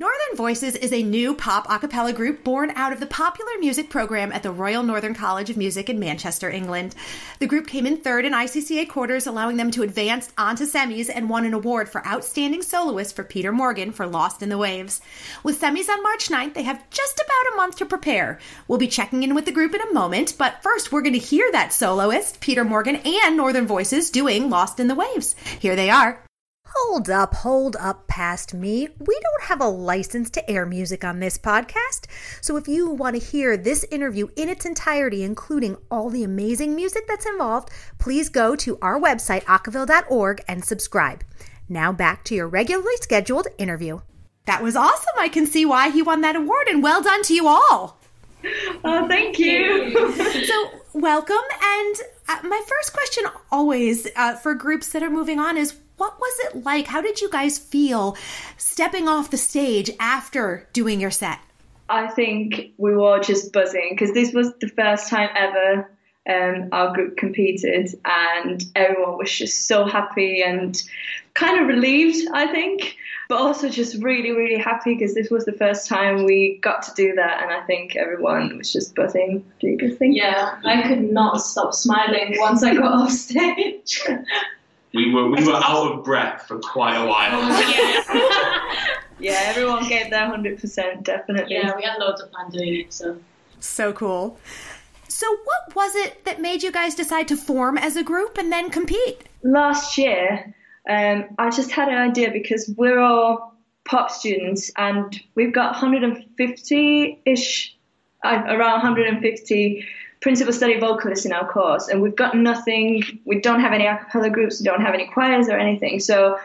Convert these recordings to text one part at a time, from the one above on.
Northern Voices is a new pop a cappella group born out of the popular music program at the Royal Northern College of Music in Manchester, England. The group came in third in ICCA quarters, allowing them to advance onto semis and won an award for Outstanding Soloist for Peter Morgan for Lost in the Waves. With semis on March 9th, they have just about a month to prepare. We'll be checking in with the group in a moment, but first we're going to hear that soloist, Peter Morgan, and Northern Voices doing Lost in the Waves. Here they are. Hold up, hold up past me. We don't have a license to air music on this podcast. So if you want to hear this interview in its entirety, including all the amazing music that's involved, please go to our website, acaville.org, and subscribe. Now back to your regularly scheduled interview. That was awesome. I can see why he won that award, and well done to you all. Oh, thank you. So, welcome. And uh, my first question, always uh, for groups that are moving on, is what was it like? How did you guys feel stepping off the stage after doing your set? I think we were just buzzing because this was the first time ever um, our group competed, and everyone was just so happy and kind of relieved, I think, but also just really, really happy because this was the first time we got to do that, and I think everyone was just buzzing. Do you guys think? Yeah, I could not stop smiling once I got off stage. We were we were out of breath for quite a while. Yeah, everyone gave their hundred percent, definitely. yeah, we had loads of fun doing it. So So cool. So, what was it that made you guys decide to form as a group and then compete? last year, um, I just had an idea because we're all pop students and we've got 150 ish, uh, around 150 principal study vocalists in our course, and we've got nothing, we don't have any a cappella groups, we don't have any choirs or anything. So,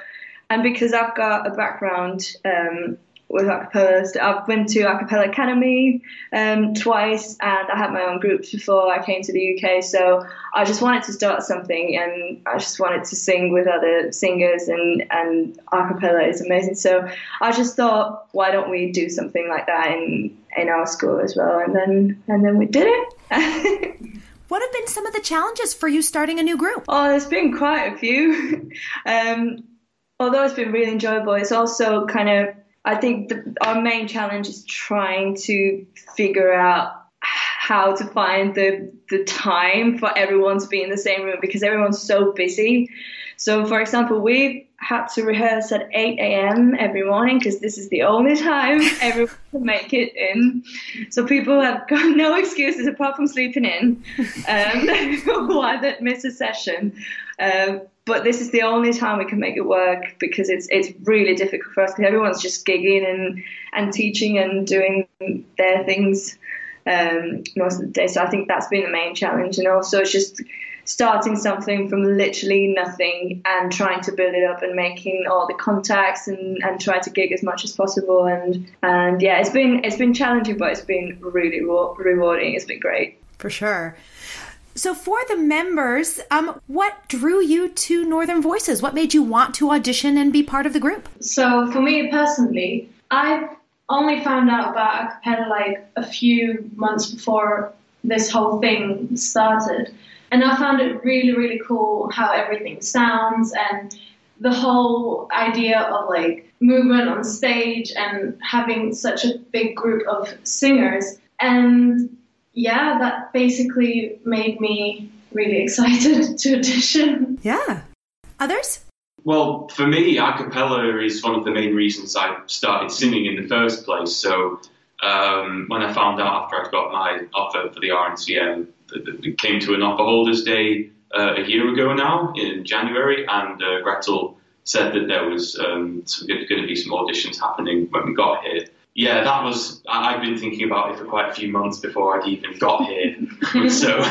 and because I've got a background um, with acapellas, I've been to Acapella Academy um, twice, and I had my own groups before I came to the UK. So I just wanted to start something, and I just wanted to sing with other singers, and and acapella is amazing. So I just thought, why don't we do something like that in in our school as well? And then and then we did it. What have been some of the challenges for you starting a new group? Oh, there's been quite a few. um, although it's been really enjoyable, it's also kind of, I think the, our main challenge is trying to figure out how to find the, the time for everyone to be in the same room because everyone's so busy. So, for example, we had to rehearse at 8 a.m. every morning because this is the only time everyone can make it in. So people have got no excuses apart from sleeping in um, while they miss a session. Um, but this is the only time we can make it work because it's it's really difficult for us because everyone's just gigging and and teaching and doing their things um, most of the day. So I think that's been the main challenge, and also it's just starting something from literally nothing and trying to build it up and making all the contacts and, and try to gig as much as possible and and yeah it's been it's been challenging but it's been really re- rewarding it's been great For sure. So, for the members, um, what drew you to Northern Voices? What made you want to audition and be part of the group? So for me personally, I've only found out about acapella like a few months before this whole thing started. And I found it really, really cool how everything sounds and the whole idea of like movement on stage and having such a big group of singers. And yeah, that basically made me really excited to audition. Yeah. Others? Well, for me, a cappella is one of the main reasons I started singing in the first place. So um, when I found out after I'd got my offer for the RNCM, it came to an offer holders day uh, a year ago now in January, and uh, Gretel said that there was um, going to be some auditions happening when we got here. Yeah, that was. I- I've been thinking about it for quite a few months before I'd even got here. so,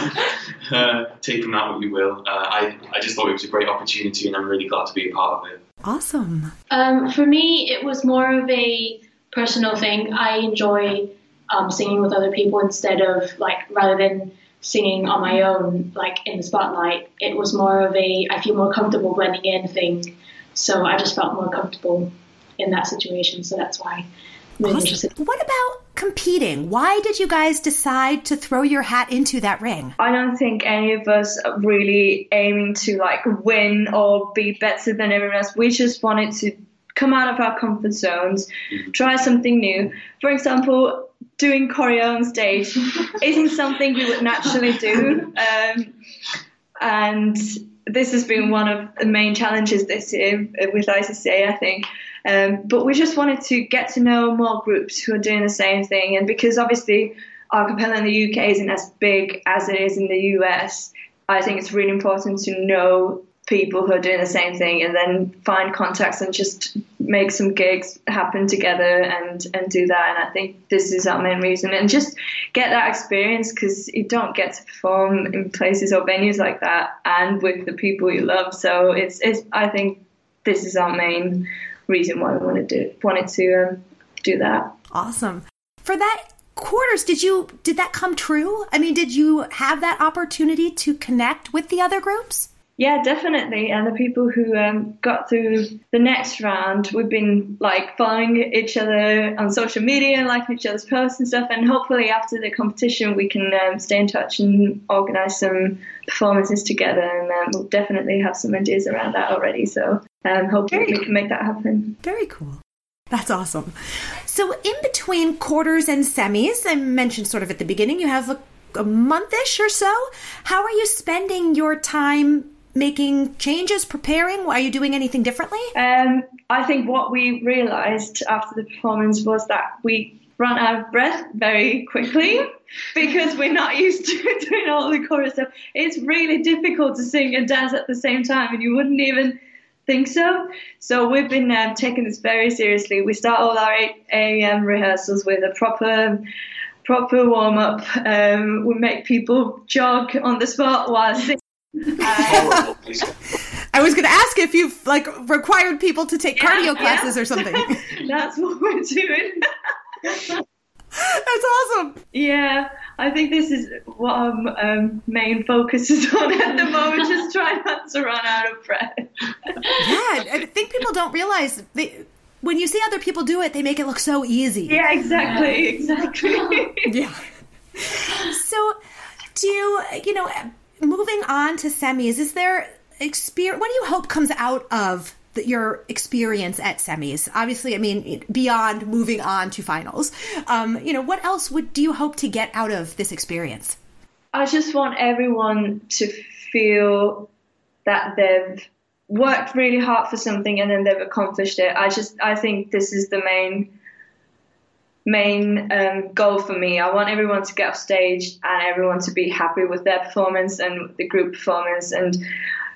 uh, take from that what you will. Uh, I, I just thought it was a great opportunity, and I'm really glad to be a part of it. Awesome. Um, for me, it was more of a personal thing. I enjoy um, singing with other people instead of like rather than singing on my own, like in the spotlight. It was more of a I feel more comfortable blending in thing. So I just felt more comfortable in that situation. So that's why I'm really interested. What about competing. Why did you guys decide to throw your hat into that ring? I don't think any of us are really aiming to like win or be better than everyone else. We just wanted to come out of our comfort zones, try something new. For example, doing choreo on stage isn't something we would naturally do. Um, and this has been one of the main challenges this year with ICCA, I think. Um, but we just wanted to get to know more groups who are doing the same thing. And because obviously a cappella in the UK isn't as big as it is in the US, I think it's really important to know people who are doing the same thing and then find contacts and just make some gigs happen together and and do that. And i think this is our main reason. And just get that experience because you don't get to perform in places or venues like that and with the people you love. So it's it's i think this is our main reason why we wanted to wanted to um, do that awesome for that quarters did you did that come true i mean did you have that opportunity to connect with the other groups yeah, definitely. And the people who um, got through the next round, we've been like following each other on social media, liking each other's posts and stuff. And hopefully, after the competition, we can um, stay in touch and organise some performances together. And um, we'll definitely have some ideas around that already. So um, hopefully, we can make that happen. Very cool. That's awesome. So, in between quarters and semis, I mentioned sort of at the beginning, you have a, a monthish or so. How are you spending your time making changes, preparing? Are you doing anything differently? Um, I think what we realised after the performance was that we run out of breath very quickly because we're not used to doing all the choreo stuff. It's really difficult to sing and dance at the same time, and you wouldn't even think so. So we've been um, taking this very seriously. We start all our 8 a.m. rehearsals with a proper proper warm up. Um, we make people jog on the spot while singing I was going to ask if you've like required people to take yeah, cardio classes yeah. or something. That's what we're doing. That's awesome. Yeah, I think this is what our um, main focus is on at the moment. Just try not to run out of breath. Yeah, I think people don't realize they, when you see other people do it, they make it look so easy. Yeah, exactly, exactly. yeah. So, do you, you know, moving on to semis, is there experience? What do you hope comes out of the, your experience at semis? Obviously, I mean beyond moving on to finals. Um, you know, what else would do you hope to get out of this experience? I just want everyone to feel that they've worked really hard for something and then they've accomplished it. I just I think this is the main main um, goal for me. I want everyone to get off stage and everyone to be happy with their performance and the group performance. And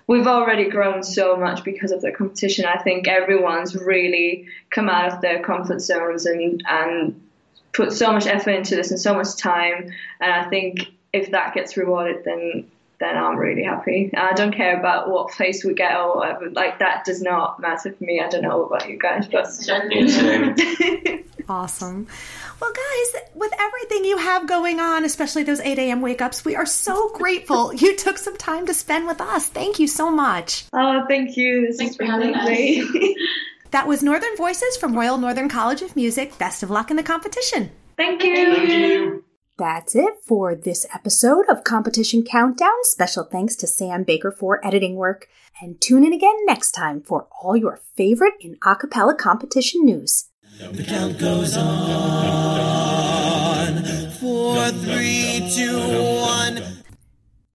we've already grown so much because of the competition. I think everyone's really come out of their comfort zones and and put so much effort into this and so much time. And I think if that gets rewarded, then then I'm really happy. I don't care about what place we get or whatever. Like that does not matter for me. I don't know about you guys, but awesome. Well, guys, with everything you have going on, especially those 8 a.m. wake ups, we are so grateful you took some time to spend with us. Thank you so much. Oh, thank you. This Thanks has been lovely. that was Northern Voices from Royal Northern College of Music. Best of luck in the competition. Thank you. Thank you. That's it for this episode of Competition Countdown. Special thanks to Sam Baker for editing work. And tune in again next time for all your favorite in a cappella competition news. The count goes on. Four, three,